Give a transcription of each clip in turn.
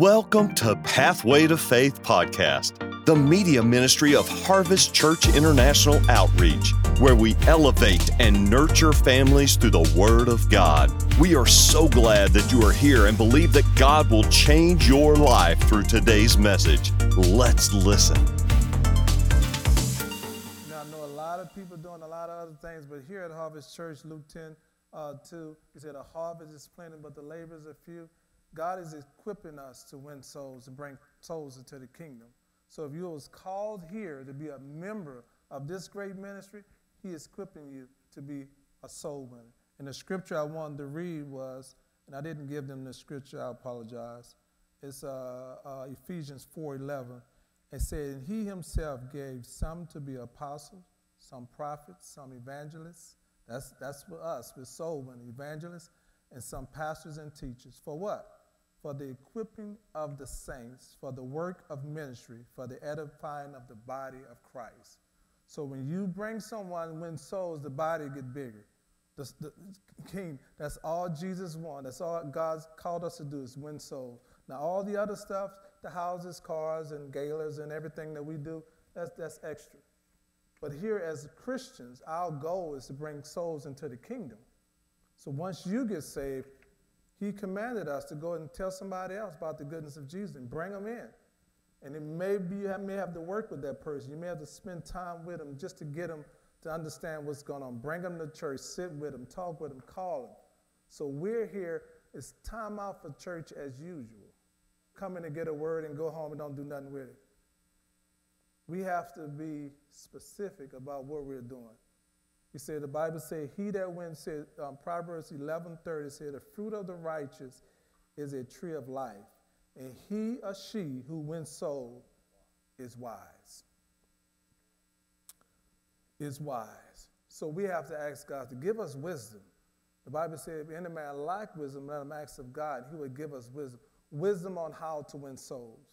Welcome to Pathway to Faith podcast, the media ministry of Harvest Church International Outreach, where we elevate and nurture families through the Word of God. We are so glad that you are here and believe that God will change your life through today's message. Let's listen. Now, I know a lot of people doing a lot of other things, but here at Harvest Church, Luke 10 uh, 2, he said, A harvest is plenty, but the laborers are few. God is equipping us to win souls and bring souls into the kingdom. So if you was called here to be a member of this great ministry, he is equipping you to be a soul winner. And the scripture I wanted to read was, and I didn't give them the scripture, I apologize. It's uh, uh, Ephesians 4.11. It said, and he himself gave some to be apostles, some prophets, some evangelists. That's, that's for us, with soul winning, evangelists, and some pastors and teachers. For what? For the equipping of the saints, for the work of ministry, for the edifying of the body of Christ. So when you bring someone, win souls, the body get bigger. The, the, king, that's all Jesus wants. That's all God's called us to do is win souls. Now all the other stuff, the houses, cars, and galas, and everything that we do, that's, that's extra. But here as Christians, our goal is to bring souls into the kingdom. So once you get saved, he commanded us to go and tell somebody else about the goodness of Jesus and bring them in. And it may be you may have to work with that person. You may have to spend time with them just to get them to understand what's going on. Bring them to church, sit with them, talk with them, call them. So we're here. It's time out for church as usual. Come in and get a word and go home and don't do nothing with it. We have to be specific about what we're doing. He said, the Bible said, he that wins, said, um, Proverbs 11.30 said, the fruit of the righteous is a tree of life, and he or she who wins soul is wise. Is wise. So we have to ask God to give us wisdom. The Bible said, if any man lack wisdom, let him ask of God. He would give us wisdom. Wisdom on how to win souls.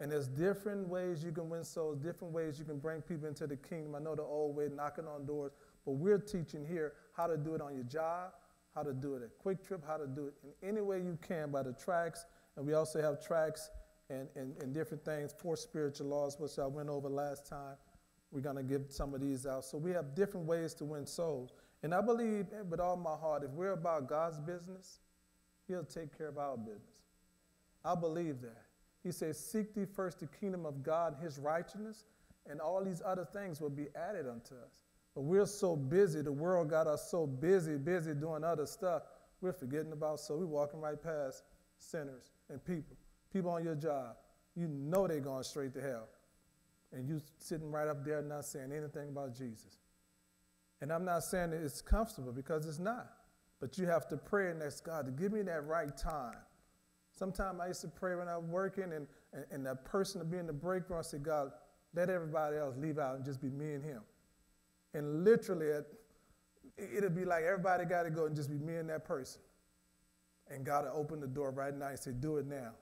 And there's different ways you can win souls, different ways you can bring people into the kingdom. I know the old way, knocking on doors, but we're teaching here how to do it on your job, how to do it at QuikTrip, how to do it in any way you can by the tracts. And we also have tracts and, and, and different things, four spiritual laws, which I went over last time. We're going to give some of these out. So we have different ways to win souls. And I believe with all my heart, if we're about God's business, He'll take care of our business. I believe that. He says, Seek thee first the kingdom of God his righteousness, and all these other things will be added unto us. But we're so busy, the world got us so busy, busy doing other stuff, we're forgetting about so we're walking right past sinners and people. People on your job, you know they're going straight to hell. And you sitting right up there not saying anything about Jesus. And I'm not saying it's comfortable because it's not. But you have to pray and ask God to give me that right time Sometimes I used to pray when I was working, and, and, and that person to be in the break room, I said, God, let everybody else leave out and just be me and him. And literally, it, it'll be like everybody got to go and just be me and that person. And God will open the door right now and say, Do it now.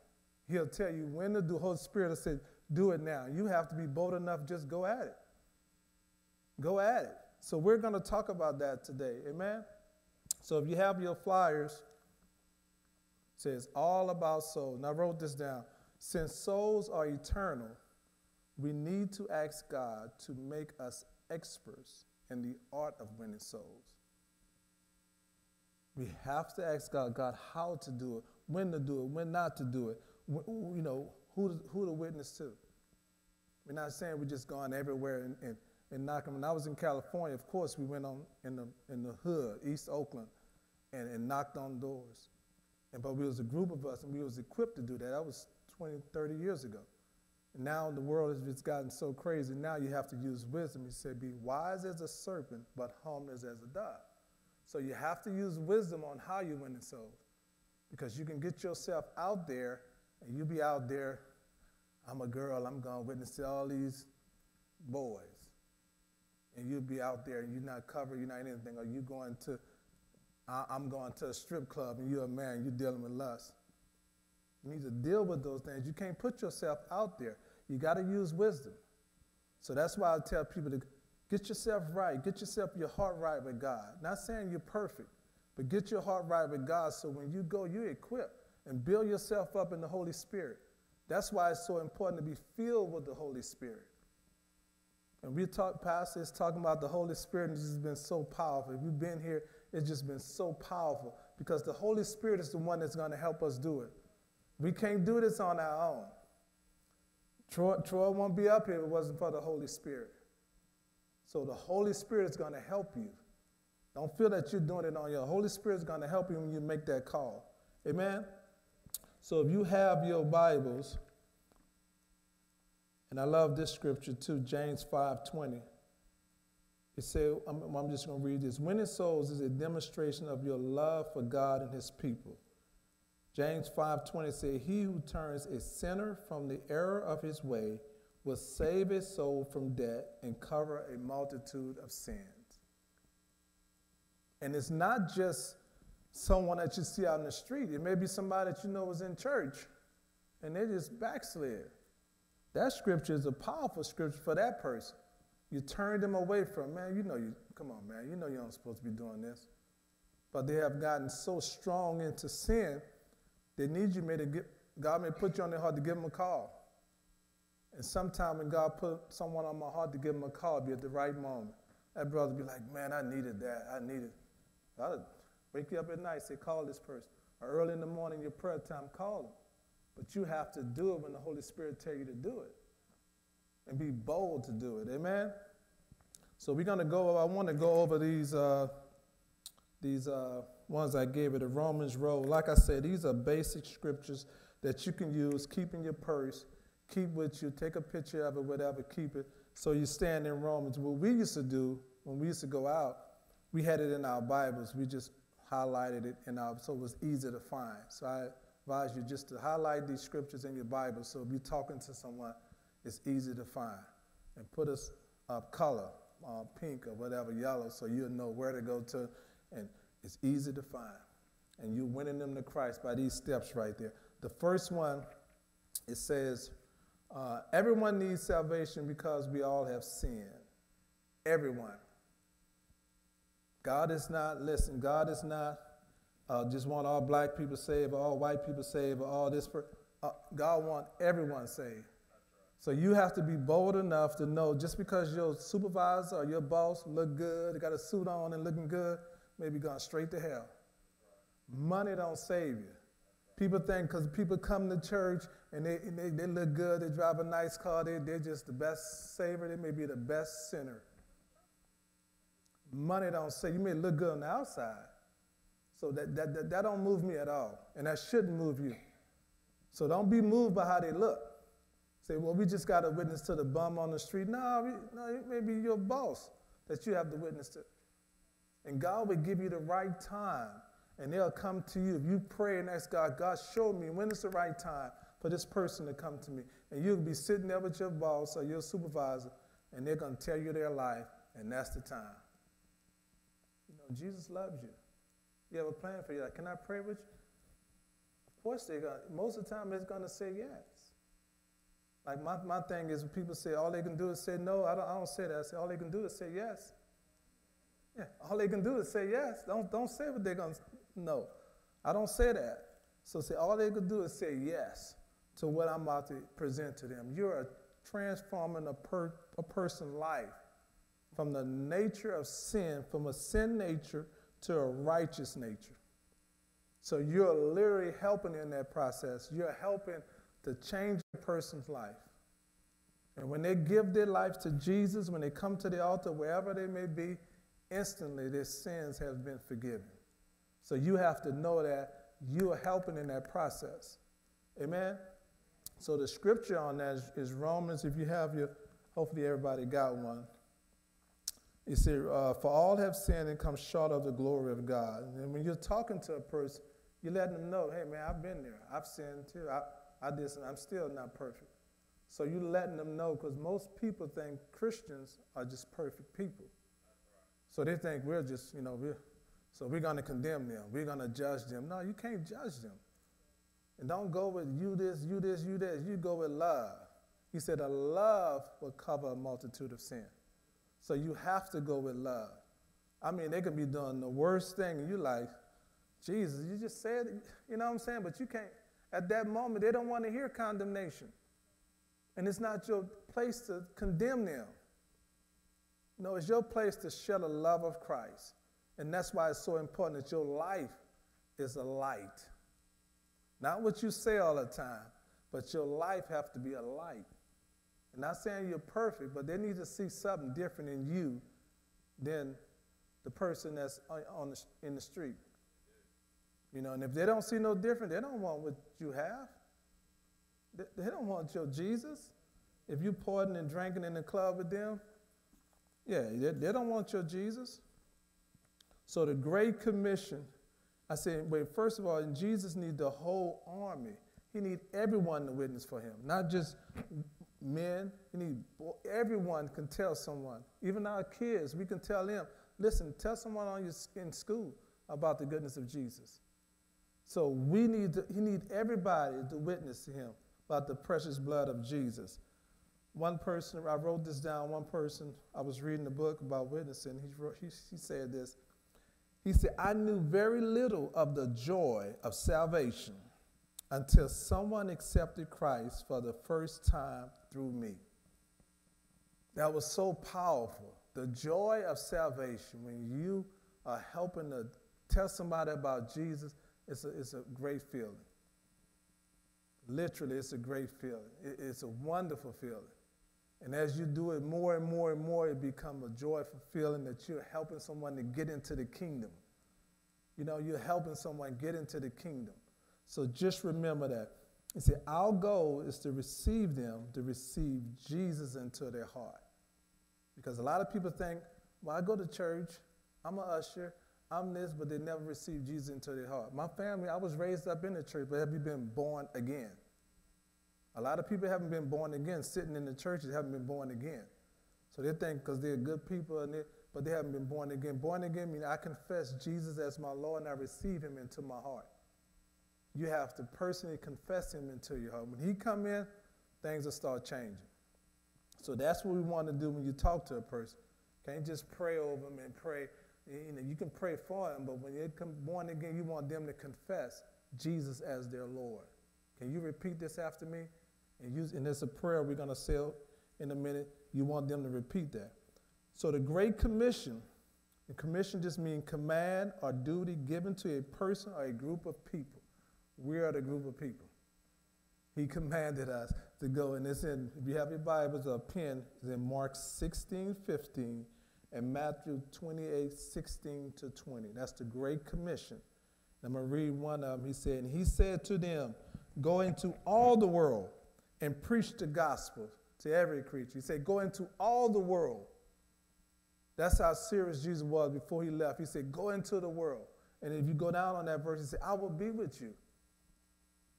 He'll tell you when to do. Holy Spirit will say, Do it now. You have to be bold enough, just go at it. Go at it. So we're going to talk about that today. Amen? So if you have your flyers, says all about souls. Now I wrote this down. Since souls are eternal, we need to ask God to make us experts in the art of winning souls. We have to ask God, God, how to do it, when to do it, when not to do it, you know, who to, who to witness to. We're not saying we're just going everywhere and, and, and knocking. When I was in California, of course, we went on in the, in the hood, East Oakland, and, and knocked on doors. And, but we was a group of us, and we was equipped to do that. That was 20, 30 years ago. And now the world has just gotten so crazy. Now you have to use wisdom. He said, "Be wise as a serpent, but harmless as a dove." So you have to use wisdom on how you win the souls, because you can get yourself out there, and you be out there. I'm a girl. I'm going to witness to all these boys, and you'll be out there, and you're not covered. You're not anything. Are you going to I, am going to a strip club and you're a man, you're dealing with lust. You need to deal with those things. You can't put yourself out there. You got to use wisdom. So that's why I tell people to get yourself right, get yourself your heart right with God. Not saying you're perfect, but get your heart right with God so when you go, you're equipped. and build yourself up in the Holy Spirit. That's why it's so important to be filled with the Holy Spirit. And we talk, Pastor is talking about the Holy Spirit, and it's just been so powerful. If you've been here, it's just been so powerful because the Holy Spirit is the one that's going to help us do it. We can't do this on our own. Troy, Troy won't be up here if it wasn't for the Holy Spirit. So the Holy Spirit is going to help you. Don't feel that you're doing it on your own. Holy Spirit is going to help you when you make that call. Amen? So if you have your Bibles, and I love this scripture too, James 5:20. It says, I'm, I'm just going to read this. Winning souls is a demonstration of your love for God and his people. James 5:20 says, He who turns a sinner from the error of his way will save his soul from death and cover a multitude of sins. And it's not just someone that you see out in the street. It may be somebody that you know is in church and they just backslid. That scripture is a powerful scripture for that person. You turn them away from, man, you know you, come on, man, you know you're not supposed to be doing this. But they have gotten so strong into sin, they need you, may to get, God may put you on their heart to give them a call. And sometime when God put someone on my heart to give them a call, be at the right moment. That brother be like, man, I needed that. I needed. I'd wake you up at night, say, call this person. Or early in the morning, your prayer time, call them. But you have to do it when the Holy Spirit tell you to do it. And be bold to do it. Amen? So we're going to go, I want to go over these, uh, these uh, ones I gave you, the Romans Road. Like I said, these are basic scriptures that you can use, keep in your purse, keep with you, take a picture of it, whatever, keep it. So you stand in Romans. What we used to do when we used to go out, we had it in our Bibles. We just highlighted it in our, so it was easy to find. So I advise you just to highlight these scriptures in your Bible. So if you're talking to someone, it's easy to find. And put a, a color, uh, pink or whatever, yellow, so you'll know where to go to. And it's easy to find. And you're winning them to Christ by these steps right there. The first one, it says, uh, everyone needs salvation because we all have sinned. Everyone. God is not, listen, God is not uh, just want all black people saved or all white people saved or all this. For, uh, God want everyone saved. So you have to be bold enough to know just because your supervisor or your boss look good, they got a suit on and looking good, maybe going straight to hell. Money don't save you. People think because people come to church and they, they, they look good, they drive a nice car, they, they're just the best saver, they may be the best sinner. Money don't save you, you. may look good on the outside. So that, that, that, that don't move me at all. And that shouldn't move you. So don't be moved by how they look. Say, well, we just got a witness to the bum on the street. No, no, it may be your boss that you have the witness to. And God will give you the right time, and they'll come to you. If you pray and ask God, God, show me when is the right time for this person to come to me. And you'll be sitting there with your boss or your supervisor, and they're going to tell you their life, and that's the time. You know, Jesus loves you. You have a plan for you. Like, can I pray with you? Of course they're going to. Most of the time, it's going to say yes. Like, my, my thing is when people say all they can do is say no, I don't, I don't say that. I say all they can do is say yes. Yeah, all they can do is say yes. Don't, don't say what they're going to No, I don't say that. So say all they can do is say yes to what I'm about to present to them. You're transforming a, per, a person's life from the nature of sin, from a sin nature to a righteous nature. So you're literally helping in that process. You're helping to change a person's life. And when they give their life to Jesus, when they come to the altar, wherever they may be, instantly their sins have been forgiven. So you have to know that you are helping in that process. Amen? So the scripture on that is, is Romans. If you have your, hopefully everybody got one. You see, uh, For all have sinned and come short of the glory of God. And when you're talking to a person, you're letting them know, hey, man, I've been there. I've sinned too. I, I did. I'm still not perfect. So you're letting them know because most people think Christians are just perfect people. So they think we're just, you know, we're, so we're going to condemn them. We're going to judge them. No, you can't judge them. And don't go with you this, you this, you this. You go with love. He said, a love will cover a multitude of sin. So you have to go with love. I mean, they can be doing the worst thing, and you're like, Jesus, you just said, you know what I'm saying? But you can't, at that moment, they don't want to hear condemnation. And it's not your place to condemn them. No, it's your place to share the love of Christ. And that's why it's so important that your life is a light. Not what you say all the time, but your life have to be a light. I'm not saying you're perfect, but they need to see something different in you than the person that's on the, in the street. You know, and if they don't see no different, they don't want what you have. They, they don't want your Jesus. If you partying and drinking in the club with them, yeah, they, they don't want your Jesus. So the Great Commission, I said, wait, first of all, Jesus needs the whole army. He needs everyone to witness for him, not just men. He need everyone can tell someone. Even our kids, we can tell them, listen, tell someone on your, in school about the goodness of Jesus. So we need to, he need everybody to witness to him about the precious blood of Jesus. One person, I wrote this down, one person, I was reading a book about witnessing, he, wrote, he, he said this. He said, I knew very little of the joy of salvation until someone accepted Christ for the first time through me. That was so powerful. The joy of salvation, when you are helping to tell somebody about Jesus, it's a, it's a great feeling. Literally, it's a great feeling. It, it's a wonderful feeling. And as you do it more and more and more, it becomes a joyful feeling that you're helping someone to get into the kingdom. You know, you're helping someone get into the kingdom. So just remember that. You see, our goal is to receive them, to receive Jesus into their heart. Because a lot of people think, well, I go to church, I'm an usher, I'm this, but they never received Jesus into their heart. My family, I was raised up in the church, but have you been born again? A lot of people haven't been born again, sitting in the churches haven't been born again. So they think because they're good people, they, but they haven't been born again. Born again means I confess Jesus as my Lord and I receive him into my heart. You have to personally confess him into your heart. When he come in, things will start changing. So that's what we want to do when you talk to a person. Can't just pray over them and pray. You know, you can pray for them, but when they come born again, you want them to confess Jesus as their Lord. Can you repeat this after me? And, use, and a prayer we're going to say in a minute. You want them to repeat that. So the Great Commission, the commission just means command or duty given to a person or a group of people. We are the group of people. He commanded us to go, and it's in, if you have your Bibles, a pen is in Mark 16, 15, and Matthew 28, 16 to 20. That's the Great Commission. I'm going to read one of them. He said, and he said to them, Go into all the world and preach the gospel to every creature. He said, Go into all the world. That's how serious Jesus was before he left. He said, Go into the world. And if you go down on that verse, he said, I will be with you.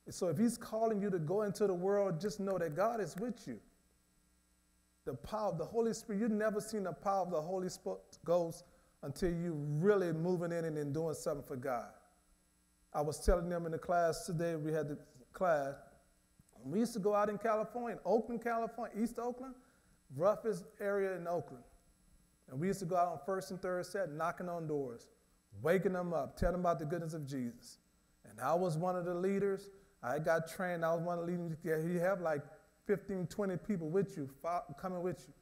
So if he's calling you to go into the world, just know that God is with you. The power of the Holy Spirit, you've never seen the power of the Holy Spirit Ghost until you're really moving in and doing something for God. I was telling them in the class today, we had the class, we used to go out in California, Oakland, California, East Oakland, roughest area in Oakland. And we used to go out on first and third set, knocking on doors, waking them up, telling them about the goodness of Jesus. And I was one of the leaders. I got trained. I was one of the leaders. You have like 15, 20 people with you, coming with you.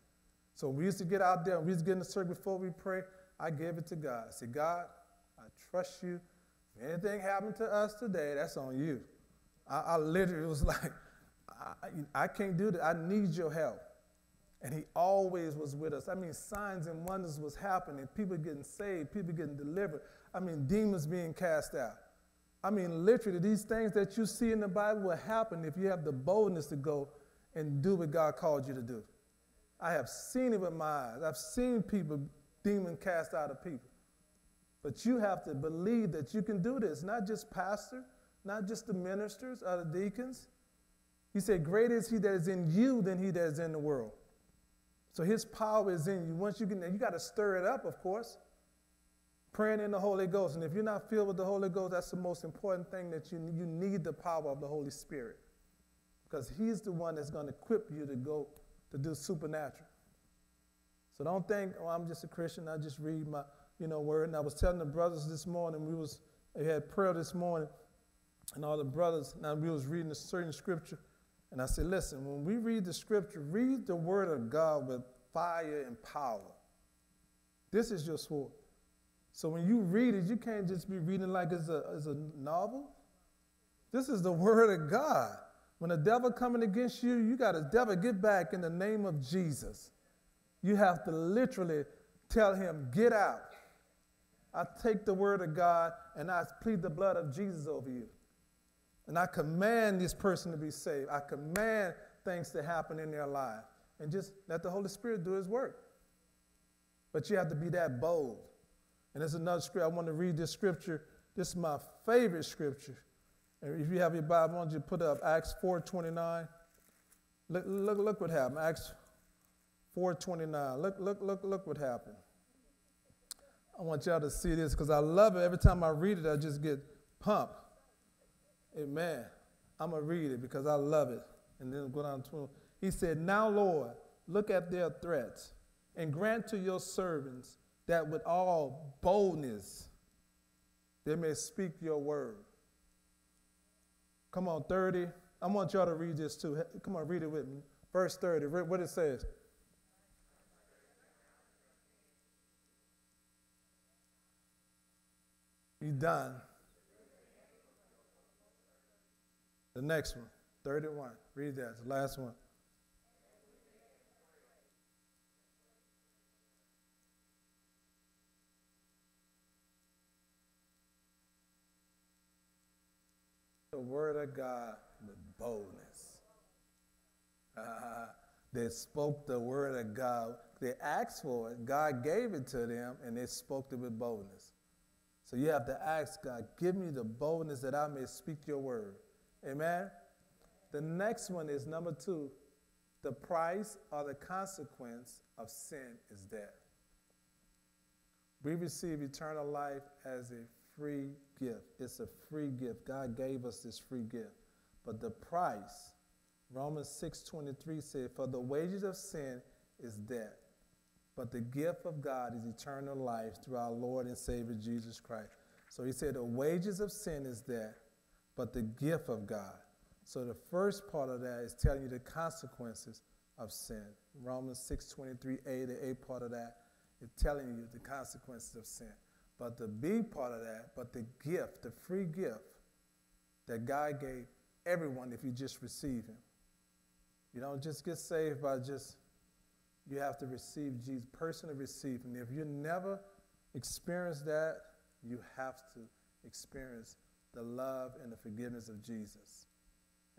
So we used to get out there and we used to get in the circle before we pray. I gave it to God. I said, God, I trust you. If anything happened to us today, that's on you. I, I literally was like, I, I can't do that. I need your help. And he always was with us. I mean, signs and wonders was happening. People getting saved, people getting delivered. I mean, demons being cast out. I mean, literally, these things that you see in the Bible will happen if you have the boldness to go and do what God called you to do. I have seen it with my eyes. I've seen people, demon cast out of people. But you have to believe that you can do this, not just pastor, not just the ministers or the deacons. He said, Greater is he that is in you than he that is in the world. So his power is in you. Once you get you got to stir it up, of course. Praying in the Holy Ghost. And if you're not filled with the Holy Ghost, that's the most important thing that you, you need the power of the Holy Spirit. Because he's the one that's going to equip you to go to do supernatural. So don't think, oh, I'm just a Christian, I just read my, you know, word. And I was telling the brothers this morning, we was we had prayer this morning, and all the brothers, now we was reading a certain scripture, and I said, listen, when we read the scripture, read the word of God with fire and power. This is your sword. So when you read it, you can't just be reading like it's a, it's a novel. This is the word of God. When the devil coming against you, you got to devil get back in the name of Jesus. You have to literally tell him, get out. I take the word of God and I plead the blood of Jesus over you. And I command this person to be saved. I command things to happen in their life. And just let the Holy Spirit do his work. But you have to be that bold. And there's another scripture. I want to read this scripture. This is my favorite scripture. If you have your Bible, I want you put up Acts 4.29. Look, look, look what happened. Acts 4.29. Look, look, look, look what happened. I want y'all to see this because I love it. Every time I read it, I just get pumped. Amen. I'm going to read it because I love it. And then go down to He said, Now, Lord, look at their threats and grant to your servants that with all boldness they may speak your word. Come on, 30. I want y'all to read this too. Come on, read it with me. Verse 30, what it says. You done. The next one, 31. Read that, the last one. The word of God with boldness. Uh, they spoke the word of God. They asked for it. God gave it to them, and they spoke it with boldness. So you have to ask God, give me the boldness that I may speak your word. Amen? The next one is number two the price or the consequence of sin is death. We receive eternal life as a free gift. It's a free gift. God gave us this free gift. But the price, Romans 6:23 said, "For the wages of sin is death, but the gift of God is eternal life through our Lord and Savior Jesus Christ." So he said the wages of sin is death, but the gift of God. So the first part of that is telling you the consequences of sin. Romans 6:23a, the A part of that is telling you the consequences of sin. But the B part of that, but the gift, the free gift that God gave everyone if you just receive Him. You don't just get saved by just, you have to receive Jesus, personally receive Him. If you never experienced that, you have to experience the love and the forgiveness of Jesus.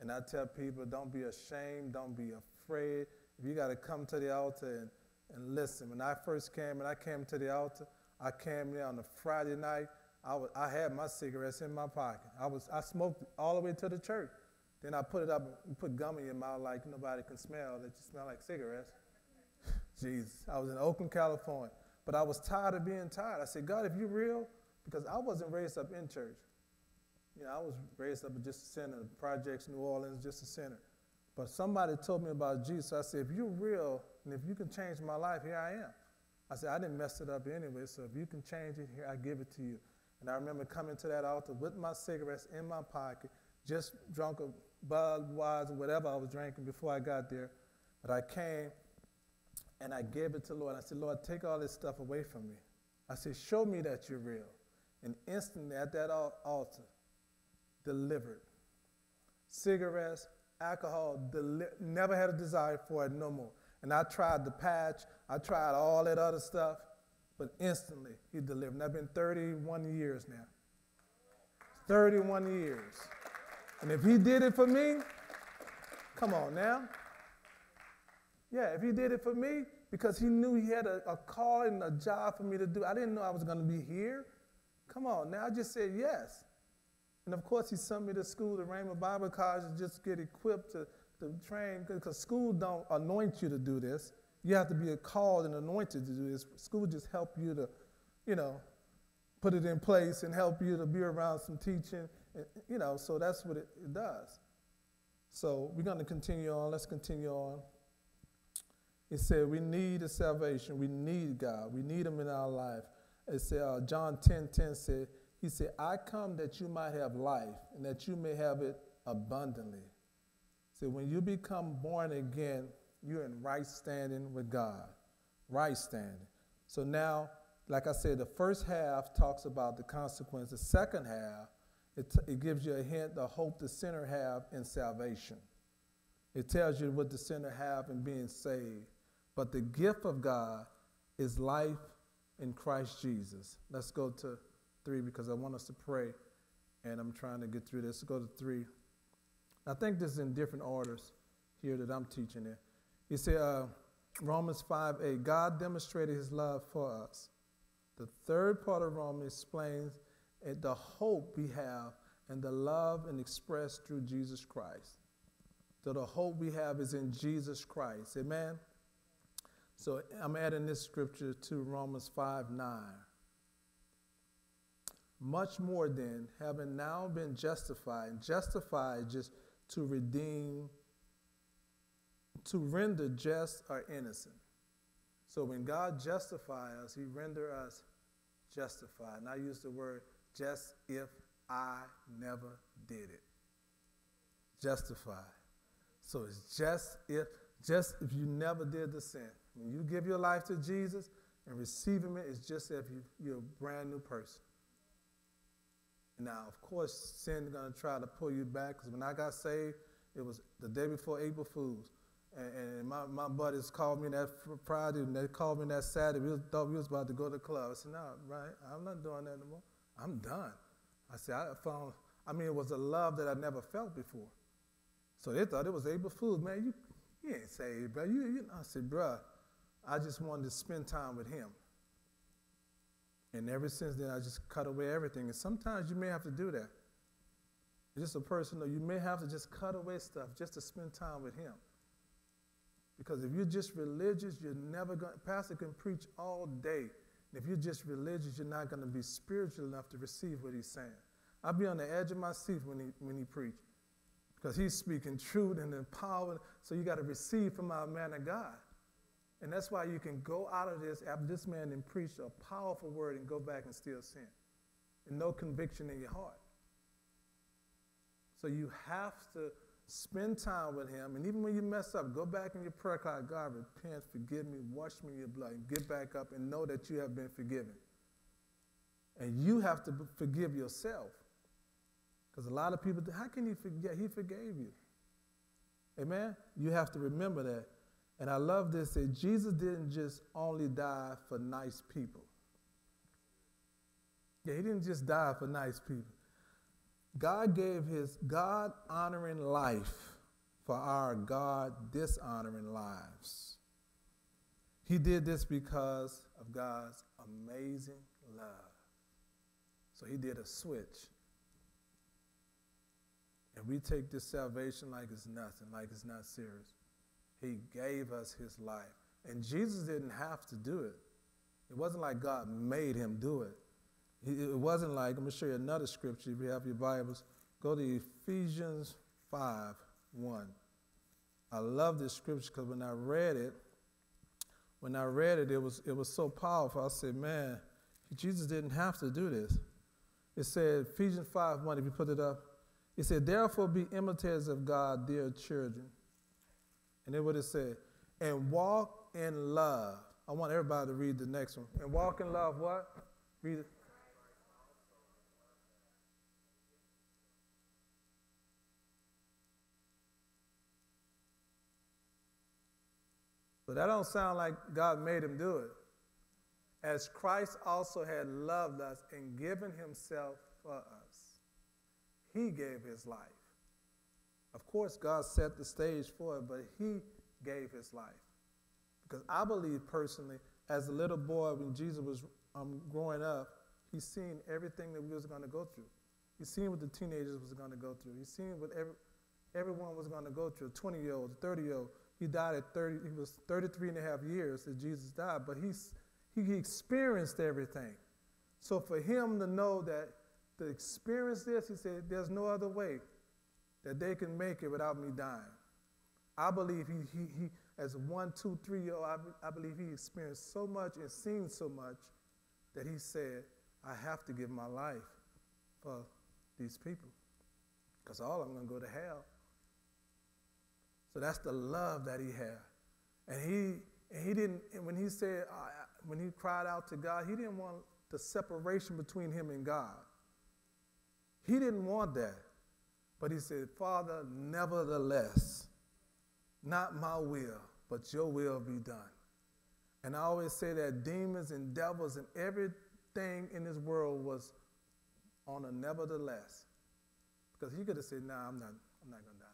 And I tell people, don't be ashamed, don't be afraid. If you got to come to the altar and, and listen. When I first came and I came to the altar, I came there on a Friday night. I, was, I had my cigarettes in my pocket. I, was, I smoked all the way to the church. Then I put it up and put gum in your mouth like nobody can smell that you smell like cigarettes. Jesus, I was in Oakland, California. But I was tired of being tired. I said, God, if you're real, because I wasn't raised up in church. You know, I was raised up just a sinner, projects, New Orleans, just a sinner. But somebody told me about Jesus. I said, if you're real and if you can change my life, here I am. I said, I didn't mess it up anyway, so if you can change it here, I give it to you. And I remember coming to that altar with my cigarettes in my pocket, just drunk a Budweiser, whatever I was drinking before I got there. But I came and I gave it to Lord. I said, Lord, take all this stuff away from me. I said, show me that you're real. And instantly at that altar, delivered. Cigarettes, alcohol, deli- never had a desire for it no more. And I tried the patch, I tried all that other stuff, but instantly he delivered. And I've been 31 years now. 31 years. And if he did it for me, come on now. Yeah, if he did it for me, because he knew he had a, a call and a job for me to do. I didn't know I was going to be here. Come on now, I just said yes. And of course, he sent me to school, to Rhema Bible College, to just get equipped to to train, because school don't anoint you to do this. You have to be called and anointed to do this. School just help you to, you know, put it in place and help you to be around some teaching. And, you know, so that's what it, it does. So we're going to continue on. Let's continue on. It said we need a salvation. We need God. We need Him in our life. It said uh, John 10 10 said, He said, I come that you might have life and that you may have it abundantly. So when you become born again, you're in right standing with God. Right standing. So now, like I said, the first half talks about the consequence. The second half, it, it gives you a hint, the hope the sinner have in salvation. It tells you what the sinner have in being saved. But the gift of God is life in Christ Jesus. Let's go to three because I want us to pray, and I'm trying to get through this. Let's go to three. I think this is in different orders here that I'm teaching it. He said, uh, Romans 5 8, God demonstrated his love for us. The third part of Romans explains the hope we have and the love and expressed through Jesus Christ. So the hope we have is in Jesus Christ. Amen? So I'm adding this scripture to Romans 5 9. Much more than having now been justified, justified just to redeem, to render just or innocent. So when God justifies us, he render us justified. And I use the word just if I never did it. Justified. So it's just if just if you never did the sin. When you give your life to Jesus and receive him, it's just if you, you're a brand new person. Now, of course, sin is going to try to pull you back because when I got saved, it was the day before April Fools. And, my, my buddies called me that Friday and they called me that Saturday. We thought we was about to go to the club. I said, no, right, I'm not doing that anymore. I'm done. I said, I found, I mean, it was a love that I never felt before. So they thought it was April Fools. Man, you, you ain't saved, bro. You, you, I said, bro, I just wanted to spend time with him. And ever since then, I just cut away everything. And sometimes you may have to do that. Just a person, you may have to just cut away stuff just to spend time with him. Because if you're just religious, you're never going. To, pastor can preach all day. And if you're just religious, you're not going to be spiritual enough to receive what he's saying. I'll be on the edge of my seat when he when he preach, because he's speaking truth and empowered. So you got to receive from our man of God. And that's why you can go out of this after this man and preach a powerful word and go back and still sin. And no conviction in your heart. So you have to spend time with him. And even when you mess up, go back in your prayer closet, God, repent, forgive me, wash me in your blood, and get back up and know that you have been forgiven. And you have to forgive yourself. Because a lot of people, how can he forget? He forgave you. Amen? You have to remember that. And I love this that Jesus didn't just only die for nice people. Yeah, he didn't just die for nice people. God gave his God honoring life for our God dishonoring lives. He did this because of God's amazing love. So he did a switch. And we take this salvation like it's nothing, like it's not serious. He gave us his life. And Jesus didn't have to do it. It wasn't like God made him do it. It wasn't like, I'm going to show you another scripture if you have your Bibles. Go to Ephesians 5 1. I love this scripture because when I read it, when I read it, it was, it was so powerful. I said, man, Jesus didn't have to do this. It said, Ephesians 5 1, if you put it up, it said, Therefore be imitators of God, dear children and then what it said, and walk in love. I want everybody to read the next one. And walk in love, what? Read it. But that don't sound like God made him do it. As Christ also had loved us and given himself for us, he gave his life. Of course, God set the stage for it, but he gave his life. Because I believe personally, as a little boy, when Jesus was um, growing up, he seen everything that we was going to go through. He seen what the teenagers was going to go through. He seen what every, everyone was going to go through, 20-year-olds, 30-year-olds. He died at 30. He was 33 and a half years that Jesus died, but he's, he experienced everything. So for him to know that to experience this, he said, "There's no other way that they can make it without me dying. I believe he, he, he as one, two, three year old, I, I believe he experienced so much and seen so much that he said, I have to give my life for these people because all them going to go to hell. So that's the love that he had. And he, and he didn't, and when he said, when he cried out to God, he didn't want the separation between him and God. He didn't want that. But he said, Father, nevertheless, not my will, but your will be done. And I always say that demons and devils and everything in this world was on a nevertheless. Because he could have said, nah, I'm not, I'm not going to die.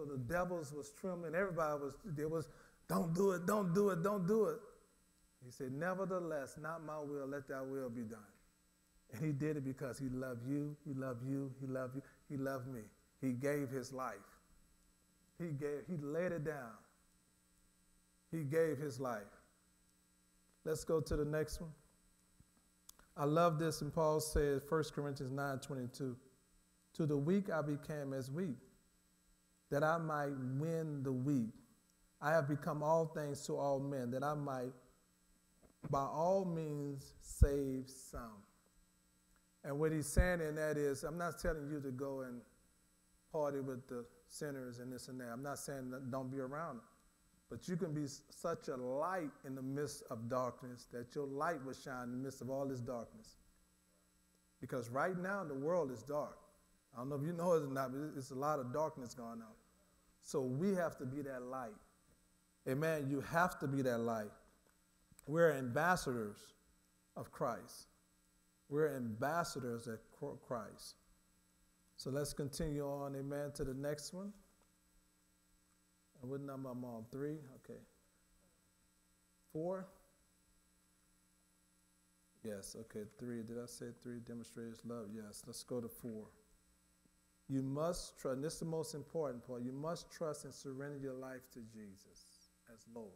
So the devils was trembling. Everybody was, there was, don't do it, don't do it, don't do it. He said, nevertheless, not my will, let thy will be done. And he did it because he loved you, he loved you, he loved you, he loved me. He gave his life. He gave, he laid it down. He gave his life. Let's go to the next one. I love this, and Paul says, 1 Corinthians 9 22. To the weak I became as weak, that I might win the weak. I have become all things to all men, that I might by all means save some. And what he's saying in that is, I'm not telling you to go and party with the sinners and this and that. I'm not saying don't be around them. But you can be such a light in the midst of darkness that your light will shine in the midst of all this darkness. Because right now the world is dark. I don't know if you know it or not, but it's a lot of darkness going on. So we have to be that light. Amen. You have to be that light. We're ambassadors of Christ. We're ambassadors of Christ. So let's continue on, amen, to the next one. And what number I'm on? Three? Okay. Four? Yes, okay, three. Did I say three? Demonstrates love? Yes, let's go to four. You must trust, and this is the most important part, you must trust and surrender your life to Jesus as Lord.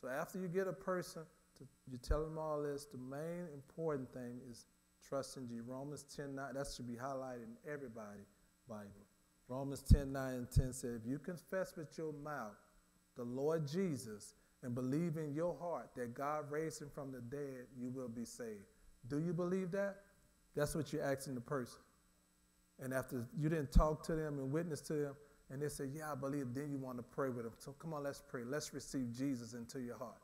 So after you get a person, to, you tell them all this, the main important thing is trusting Jesus. Romans 10 9, that should be highlighted in everybody's Bible. Romans 10 9 and 10 says, If you confess with your mouth the Lord Jesus and believe in your heart that God raised him from the dead, you will be saved. Do you believe that? That's what you're asking the person. And after you didn't talk to them and witness to them, and they say, Yeah, I believe, then you want to pray with them. So come on, let's pray. Let's receive Jesus into your heart.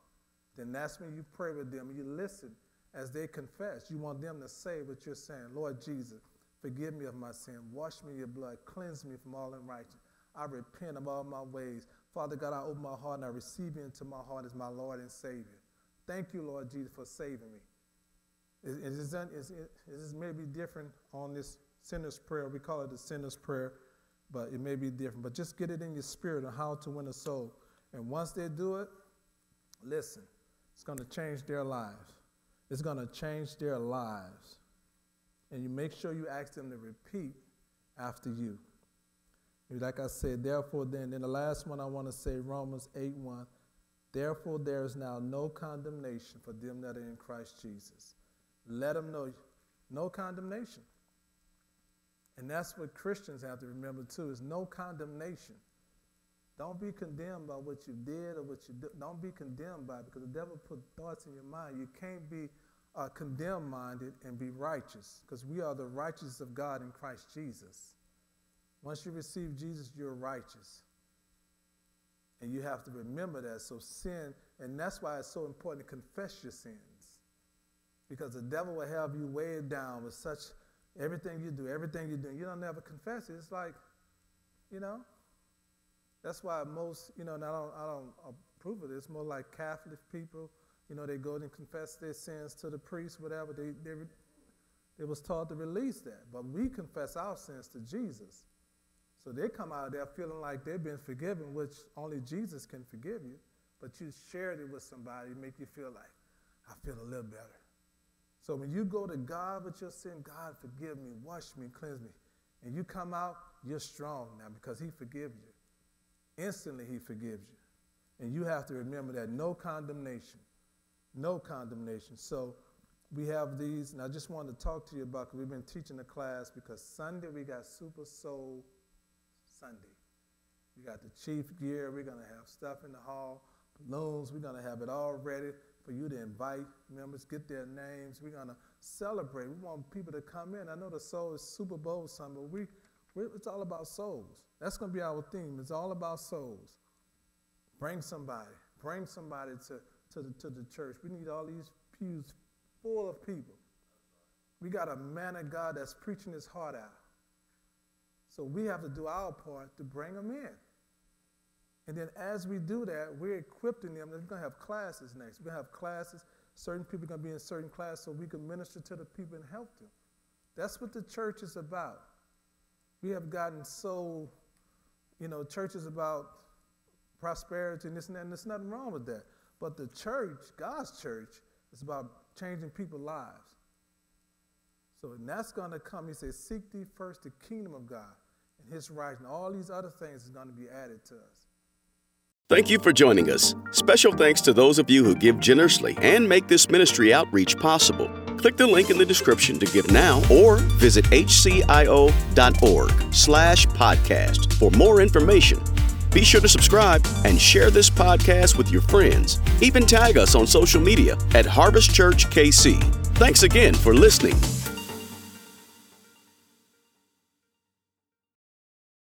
Then that's when you pray with them. You listen as they confess. You want them to say what you're saying Lord Jesus, Forgive me of my sin. Wash me in your blood. Cleanse me from all unrighteousness. I repent of all my ways. Father God, I open my heart and I receive you into my heart as my Lord and Savior. Thank you, Lord Jesus, for saving me. It, it, is, it, is maybe different on this sinner's prayer. We call it the sinner's prayer, but it may be different. But just get it in your spirit on how to win a soul. And once they do it, listen, it's going to change their lives. It's going to change their lives and you make sure you ask them to repeat after you. Like I said, therefore, then, then the last one I want to say, Romans 8 1. Therefore, there is now no condemnation for them that are in Christ Jesus. Let them know no condemnation. And that's what Christians have to remember too is no condemnation. Don't be condemned by what you did or what you do. Don't be condemned by it because the devil put thoughts in your mind. You can't be uh, condemn minded and be righteous because we are the righteousness of God in Christ Jesus. Once you receive Jesus, you're righteous. And you have to remember that. So, sin, and that's why it's so important to confess your sins. Because the devil will have you weighed down with such everything you do, everything you do. You don't never confess it. It's like, you know, that's why most, you know, and I don't, I don't approve of. It's more like Catholic people you know, they go and confess their sins to the priest, whatever. They, they, they was taught to release that. But we confess our sins to Jesus. So they come out of there feeling like they've been forgiven, which only Jesus can forgive you. But you shared it with somebody, make you feel like, I feel a little better. So when you go to God with your sin, God forgive me, wash me, cleanse me. And you come out, you're strong now because he forgives you. Instantly he forgives you. And you have to remember that no condemnation no condemnation. So we have these, and I just wanted to talk to you about because we've been teaching the class because Sunday we got Super Soul Sunday. We got the chief gear. We're going to have stuff in the hall, balloons. We're to have it all ready for you to invite members, get their names. We're going to celebrate. We want people to come in. I know the soul is Super Bowl Sunday, but we, it's all about souls. That's going to be our theme. It's all about souls. Bring somebody. Bring somebody to, to, the, to the church. We need all these pews full of people. We got a man of God that's preaching his heart out. So we have to do our part to bring them in. And then as we do that, we're equipping them. We're going to have classes next. We're going to have classes. Certain people are going to be in certain classes so we can minister to the people and help them. That's what the church is about. We have gotten so, you know, church is about prosperity and this and that, and there's nothing wrong with that. But the church, God's church, is about changing people's lives. So, and that's going to come. He says, Seek thee first the kingdom of God and his righteousness. all these other things is going to be added to us. Thank you for joining us. Special thanks to those of you who give generously and make this ministry outreach possible. Click the link in the description to give now or visit hcio.org slash podcast for more information. Be sure to subscribe and share this podcast with your friends. Even tag us on social media at Harvest Church KC. Thanks again for listening.